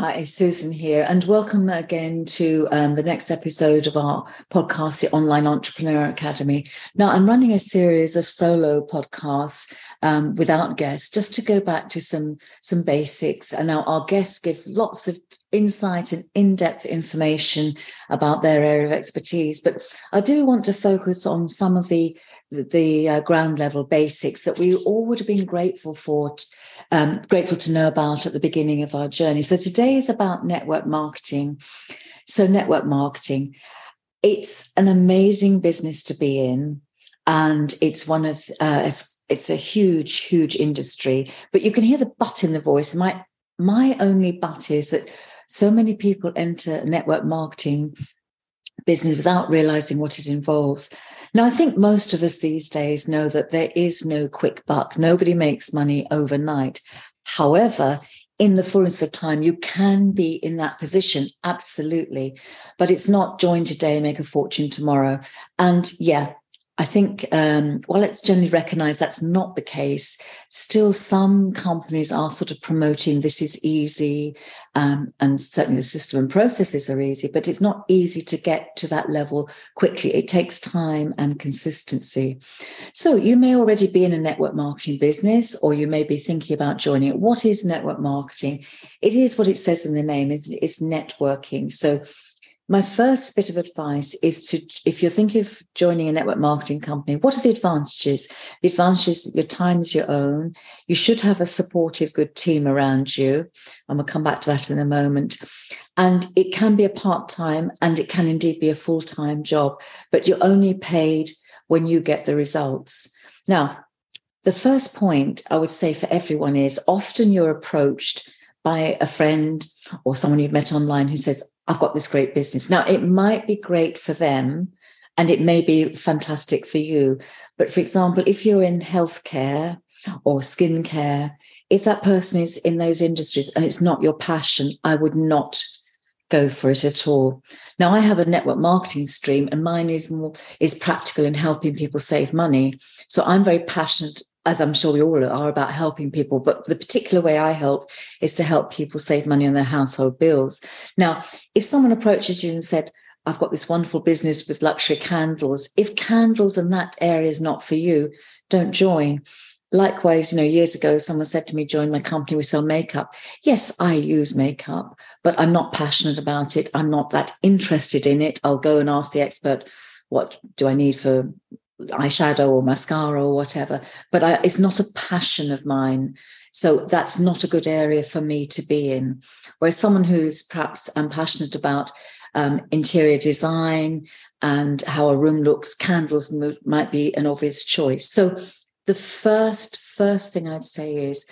Hi, Susan here, and welcome again to um, the next episode of our podcast, the Online Entrepreneur Academy. Now, I'm running a series of solo podcasts um, without guests, just to go back to some some basics. And now our guests give lots of insight and in-depth information about their area of expertise. But I do want to focus on some of the the uh, ground level basics that we all would have been grateful for, um, grateful to know about at the beginning of our journey. So today is about network marketing. So network marketing, it's an amazing business to be in, and it's one of uh, it's, it's a huge, huge industry. But you can hear the but in the voice. My my only but is that so many people enter network marketing business without realizing what it involves. Now, I think most of us these days know that there is no quick buck. Nobody makes money overnight. However, in the fullness of time, you can be in that position, absolutely. But it's not join today, make a fortune tomorrow. And yeah, I think um, while it's generally recognized that's not the case, still some companies are sort of promoting this is easy, um, and certainly the system and processes are easy, but it's not easy to get to that level quickly. It takes time and consistency. So you may already be in a network marketing business, or you may be thinking about joining it. What is network marketing? It is what it says in the name. It's, it's networking. So my first bit of advice is to, if you're thinking of joining a network marketing company, what are the advantages? The advantages that your time is your own. You should have a supportive, good team around you. And we'll come back to that in a moment. And it can be a part time and it can indeed be a full time job, but you're only paid when you get the results. Now, the first point I would say for everyone is often you're approached by a friend or someone you've met online who says, I've got this great business. Now, it might be great for them and it may be fantastic for you. But for example, if you're in healthcare or skincare, if that person is in those industries and it's not your passion, I would not go for it at all. Now I have a network marketing stream and mine is more is practical in helping people save money. So I'm very passionate as I'm sure we all are, about helping people. But the particular way I help is to help people save money on their household bills. Now, if someone approaches you and said, I've got this wonderful business with luxury candles, if candles in that area is not for you, don't join. Likewise, you know, years ago, someone said to me, join my company, we sell makeup. Yes, I use makeup, but I'm not passionate about it. I'm not that interested in it. I'll go and ask the expert, what do I need for eyeshadow or mascara or whatever, but I, it's not a passion of mine. So that's not a good area for me to be in. Whereas someone who's perhaps I'm passionate about um, interior design and how a room looks, candles might be an obvious choice. So the first first thing I'd say is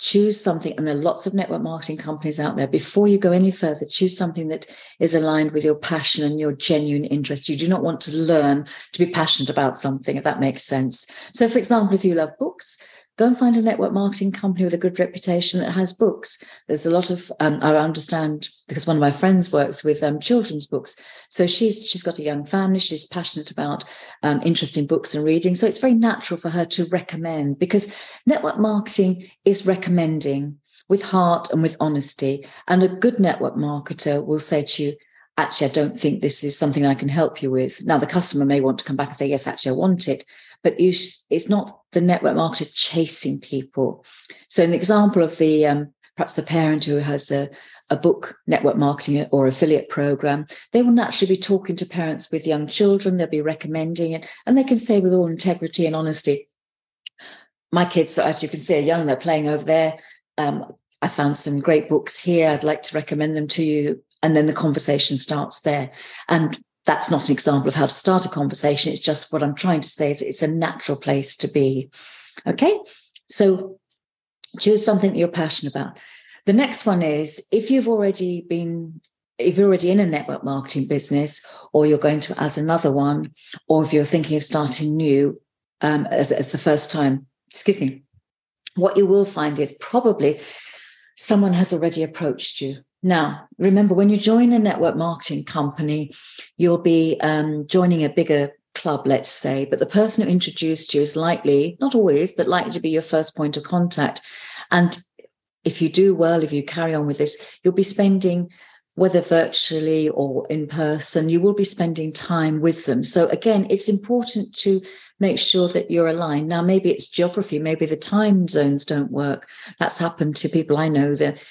choose something and there are lots of network marketing companies out there. Before you go any further choose something that is aligned with your passion and your genuine interest. You do not want to learn to be passionate about something if that makes sense. So for example if you love books go and find a network marketing company with a good reputation that has books. There's a lot of um, I understand because one of my friends works with um, children's books, so she's she's got a young family. She's passionate about um, interesting books and reading, so it's very natural for her to recommend because network marketing is recommending with heart and with honesty. And a good network marketer will say to you, actually, I don't think this is something I can help you with. Now, the customer may want to come back and say, yes, actually, I want it but it's not the network marketer chasing people. So, an example of the um, perhaps the parent who has a, a book network marketing or affiliate program, they will naturally be talking to parents with young children. They'll be recommending it, and they can say with all integrity and honesty, "My kids, as you can see, are young. They're playing over there. Um, I found some great books here. I'd like to recommend them to you." And then the conversation starts there. And that's not an example of how to start a conversation. It's just what I'm trying to say is it's a natural place to be. Okay. So choose something that you're passionate about. The next one is if you've already been, if you're already in a network marketing business, or you're going to add another one, or if you're thinking of starting new um, as, as the first time, excuse me, what you will find is probably someone has already approached you now, remember, when you join a network marketing company, you'll be um, joining a bigger club, let's say, but the person who introduced you is likely, not always, but likely to be your first point of contact. And if you do well, if you carry on with this, you'll be spending whether virtually or in person, you will be spending time with them. So again, it's important to make sure that you're aligned. Now, maybe it's geography, maybe the time zones don't work. That's happened to people I know that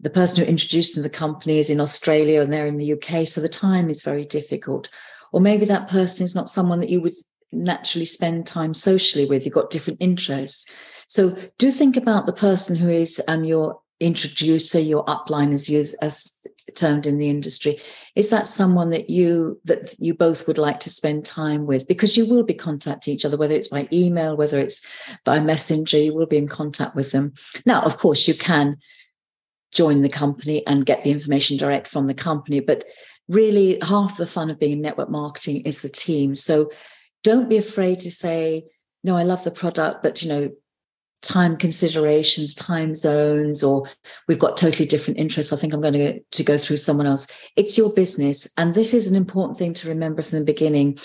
the person who introduced them to the company is in Australia and they're in the UK. So the time is very difficult. Or maybe that person is not someone that you would naturally spend time socially with. You've got different interests. So do think about the person who is um, your introducer, your upline, as you as termed in the industry. Is that someone that you that you both would like to spend time with? Because you will be contacting each other, whether it's by email, whether it's by messenger, you will be in contact with them. Now, of course, you can join the company and get the information direct from the company. But really, half the fun of being in network marketing is the team. So don't be afraid to say, no, I love the product, but you know, time considerations, time zones, or we've got totally different interests. I think I'm going to, to go through someone else. It's your business. And this is an important thing to remember from the beginning.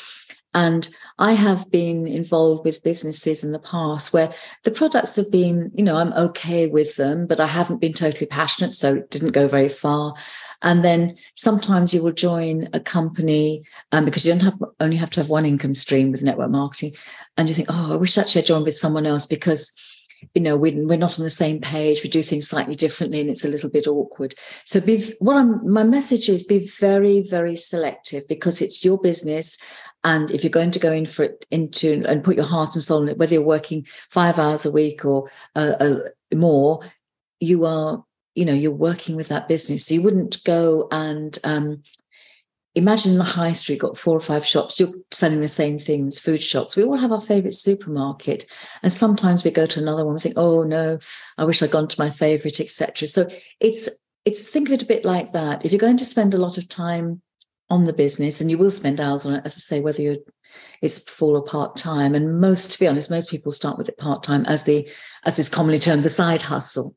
And I have been involved with businesses in the past where the products have been, you know, I'm okay with them, but I haven't been totally passionate. So it didn't go very far. And then sometimes you will join a company um, because you don't have only have to have one income stream with network marketing. And you think, oh, I wish actually I joined with someone else because you know we, we're not on the same page we do things slightly differently and it's a little bit awkward so be what i'm my message is be very very selective because it's your business and if you're going to go in for it into and put your heart and soul in it, whether you're working five hours a week or uh, uh, more, you are, you know, you're working with that business. So you wouldn't go and um, imagine the high street got four or five shops you're selling the same things food shops. We all have our favorite supermarket. And sometimes we go to another one and think oh no i wish i'd gone to my favorite etc so it's it's think of it a bit like that. If you're going to spend a lot of time on the business and you will spend hours on it as i say whether you're it's full or part time and most to be honest most people start with it part time as the as is commonly termed the side hustle.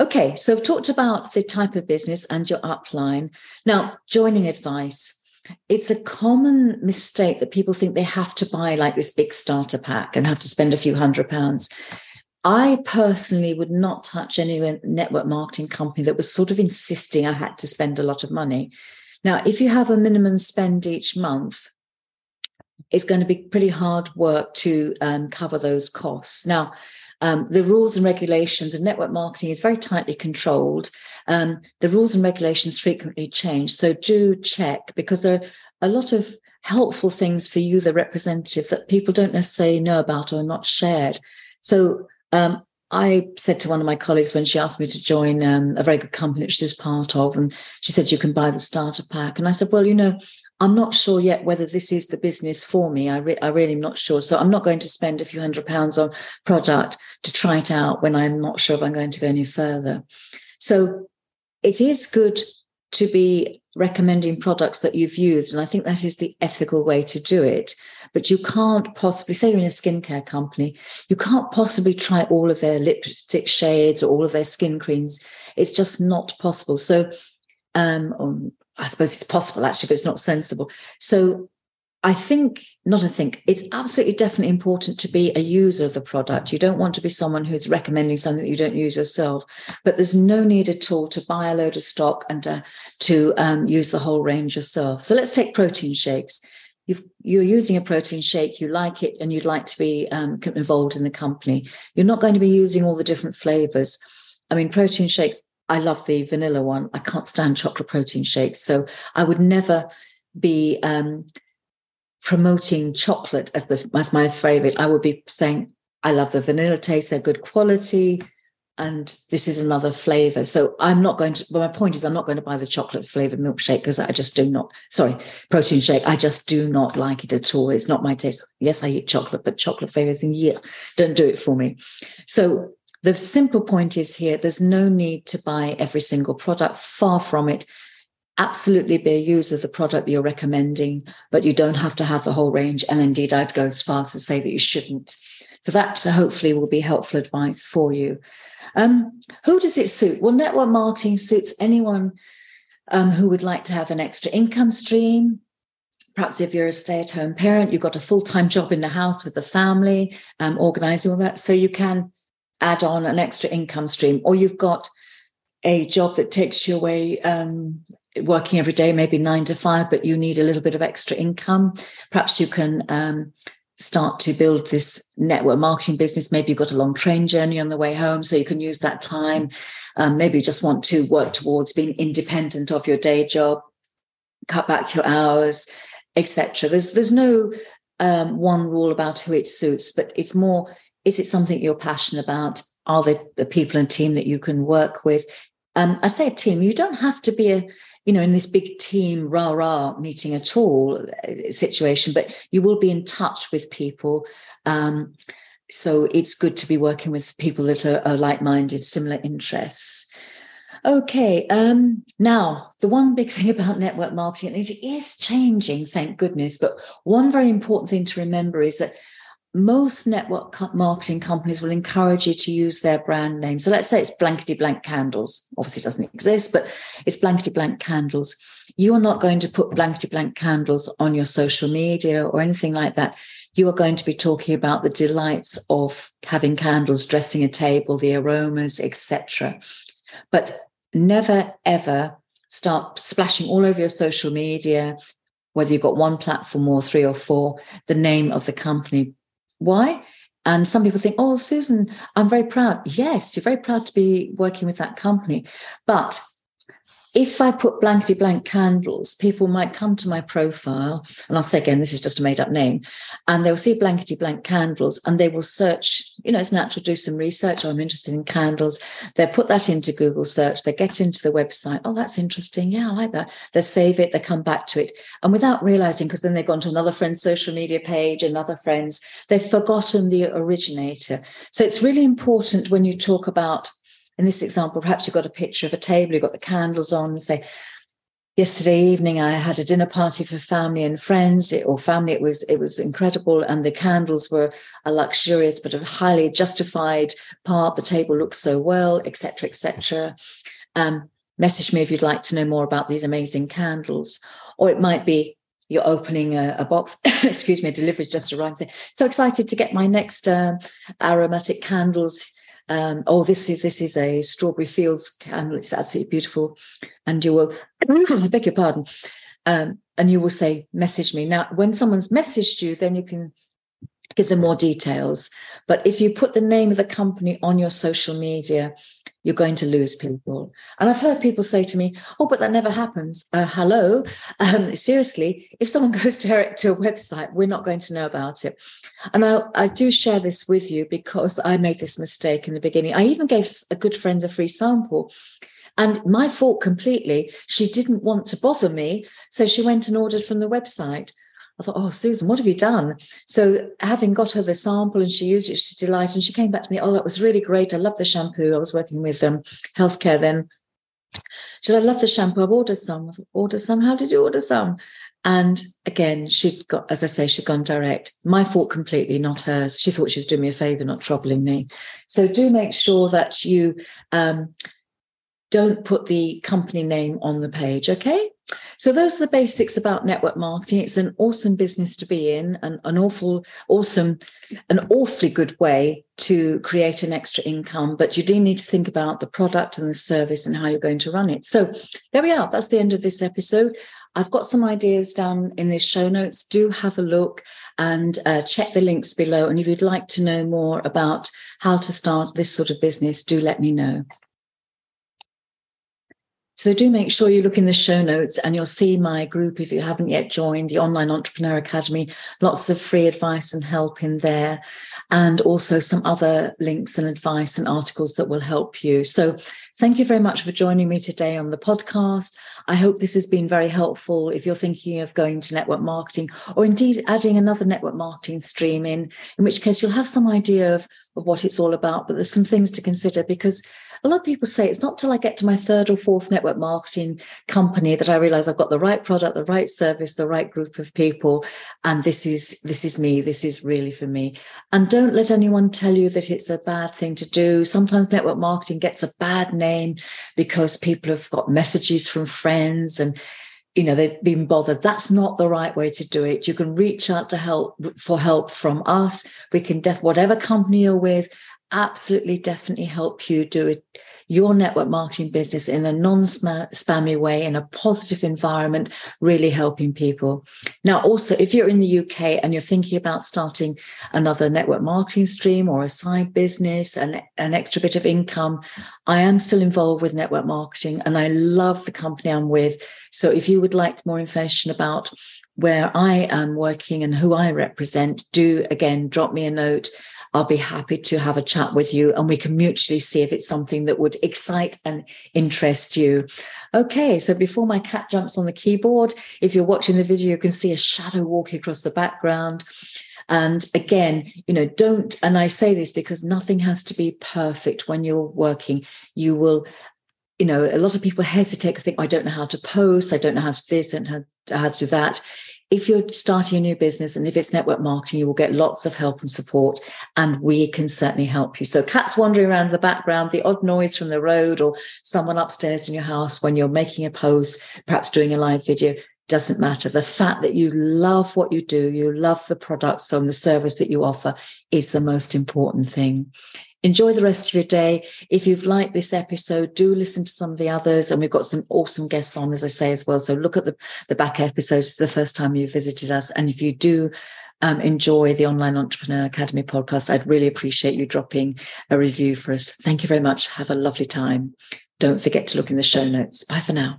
Okay so i've talked about the type of business and your upline. Now joining advice. It's a common mistake that people think they have to buy like this big starter pack and have to spend a few hundred pounds. I personally would not touch any network marketing company that was sort of insisting I had to spend a lot of money now, if you have a minimum spend each month, it's going to be pretty hard work to um, cover those costs. Now, um, the rules and regulations of network marketing is very tightly controlled. Um, the rules and regulations frequently change. So do check because there are a lot of helpful things for you, the representative, that people don't necessarily know about or not shared. So um, I said to one of my colleagues when she asked me to join um, a very good company that she's part of, and she said, You can buy the starter pack. And I said, Well, you know, I'm not sure yet whether this is the business for me. I, re- I really am not sure. So I'm not going to spend a few hundred pounds on product to try it out when I'm not sure if I'm going to go any further. So it is good to be recommending products that you've used. And I think that is the ethical way to do it. But you can't possibly, say you're in a skincare company, you can't possibly try all of their lipstick shades or all of their skin creams. It's just not possible. So, um, um I suppose it's possible actually, but it's not sensible. So I think, not I think, it's absolutely definitely important to be a user of the product. You don't want to be someone who's recommending something that you don't use yourself. But there's no need at all to buy a load of stock and to, to um, use the whole range yourself. So let's take protein shakes. You are using a protein shake, you like it, and you'd like to be um, involved in the company. You're not going to be using all the different flavors. I mean, protein shakes, I love the vanilla one. I can't stand chocolate protein shakes. So I would never be um, promoting chocolate as the as my favorite, I would be saying I love the vanilla taste, they're good quality, and this is another flavor. So I'm not going to. But my point is, I'm not going to buy the chocolate flavored milkshake because I just do not. Sorry, protein shake. I just do not like it at all. It's not my taste. Yes, I eat chocolate, but chocolate flavors in yeah, don't do it for me. So the simple point is here: there's no need to buy every single product. Far from it absolutely be a user of the product that you're recommending, but you don't have to have the whole range. And indeed, I'd go as far as to say that you shouldn't. So that hopefully will be helpful advice for you. Um, who does it suit? Well, network marketing suits anyone um, who would like to have an extra income stream. Perhaps if you're a stay at home parent, you've got a full time job in the house with the family, um, organizing all that. So you can add on an extra income stream, or you've got a job that takes you away um, working every day, maybe nine to five, but you need a little bit of extra income. Perhaps you can um, start to build this network marketing business. Maybe you've got a long train journey on the way home, so you can use that time. Um, maybe you just want to work towards being independent of your day job, cut back your hours, etc. There's there's no um, one rule about who it suits, but it's more: is it something you're passionate about? Are there the people and team that you can work with? Um, I say a team. You don't have to be a you know, in this big team rah rah meeting at all situation, but you will be in touch with people. Um, so it's good to be working with people that are, are like minded, similar interests. Okay, um, now the one big thing about network marketing, it is changing, thank goodness. But one very important thing to remember is that most network marketing companies will encourage you to use their brand name. So let's say it's blankety blank candles. Obviously, it doesn't exist, but it's blankety blank candles. You are not going to put blankety blank candles on your social media or anything like that. You are going to be talking about the delights of having candles, dressing a table, the aromas, etc. But never ever start splashing all over your social media whether you've got one platform or three or four, the name of the company why? And some people think, oh, Susan, I'm very proud. Yes, you're very proud to be working with that company. But if I put blankety blank candles, people might come to my profile, and I'll say again, this is just a made up name, and they'll see blankety blank candles and they will search. You know, it's natural to do some research. Oh, I'm interested in candles. They put that into Google search. They get into the website. Oh, that's interesting. Yeah, I like that. They save it. They come back to it, and without realizing, because then they've gone to another friend's social media page, another friend's, they've forgotten the originator. So it's really important when you talk about in this example, perhaps you've got a picture of a table, you've got the candles on, say, yesterday evening I had a dinner party for family and friends or family. It was it was incredible, and the candles were a luxurious but a highly justified part. The table looks so well, etc., etc. Um, message me if you'd like to know more about these amazing candles, or it might be you're opening a, a box. excuse me, a delivery's just arrived. So excited to get my next uh, aromatic candles um, oh, this is this is a strawberry fields candle. It's absolutely beautiful. And you will, I beg your pardon, um, and you will say, message me. Now, when someone's messaged you, then you can give them more details. But if you put the name of the company on your social media, you're going to lose people. And I've heard people say to me, oh, but that never happens. Uh, hello. Um, seriously, if someone goes direct to a website, we're not going to know about it. And I, I do share this with you because I made this mistake in the beginning. I even gave a good friend a free sample. And my fault completely. She didn't want to bother me. So she went and ordered from the website. I thought, oh, Susan, what have you done? So having got her the sample and she used it, she delighted. And she came back to me, oh, that was really great. I love the shampoo. I was working with um, healthcare then. She said, I love the shampoo. I've ordered some. I've ordered some. How did you order some? And again, she'd got, as I say, she'd gone direct. My fault completely, not hers. She thought she was doing me a favor, not troubling me. So do make sure that you um, don't put the company name on the page, okay? So those are the basics about network marketing. It's an awesome business to be in, and an awful, awesome, an awfully good way to create an extra income. But you do need to think about the product and the service and how you're going to run it. So there we are. That's the end of this episode. I've got some ideas down in the show notes. Do have a look and uh, check the links below. And if you'd like to know more about how to start this sort of business, do let me know. So do make sure you look in the show notes and you'll see my group if you haven't yet joined the Online Entrepreneur Academy. Lots of free advice and help in there, and also some other links and advice and articles that will help you. So thank you very much for joining me today on the podcast. I hope this has been very helpful if you're thinking of going to network marketing or indeed adding another network marketing stream in, in which case you'll have some idea of, of what it's all about. But there's some things to consider because a lot of people say it's not till I get to my third or fourth network marketing company that I realize I've got the right product, the right service, the right group of people, and this is this is me. This is really for me. And don't let anyone tell you that it's a bad thing to do. Sometimes network marketing gets a bad name because people have got messages from friends and you know they've been bothered that's not the right way to do it you can reach out to help for help from us we can def whatever company you're with absolutely definitely help you do it your network marketing business in a non-spammy way in a positive environment really helping people. Now also if you're in the uk and you're thinking about starting another network marketing stream or a side business and an extra bit of income i am still involved with network marketing and i love the company i'm with. So if you would like more information about where i am working and who i represent do again drop me a note I'll be happy to have a chat with you and we can mutually see if it's something that would excite and interest you. Okay, so before my cat jumps on the keyboard, if you're watching the video, you can see a shadow walking across the background. And again, you know, don't, and I say this because nothing has to be perfect when you're working. You will you know, a lot of people hesitate because think, I don't know how to post, I don't know how to this and how, how to do that if you're starting a new business and if it's network marketing, you will get lots of help and support, and we can certainly help you. So, cats wandering around the background, the odd noise from the road, or someone upstairs in your house when you're making a post, perhaps doing a live video, doesn't matter. The fact that you love what you do, you love the products and the service that you offer is the most important thing. Enjoy the rest of your day. If you've liked this episode, do listen to some of the others. And we've got some awesome guests on, as I say, as well. So look at the, the back episodes the first time you visited us. And if you do um, enjoy the Online Entrepreneur Academy podcast, I'd really appreciate you dropping a review for us. Thank you very much. Have a lovely time. Don't forget to look in the show notes. Bye for now.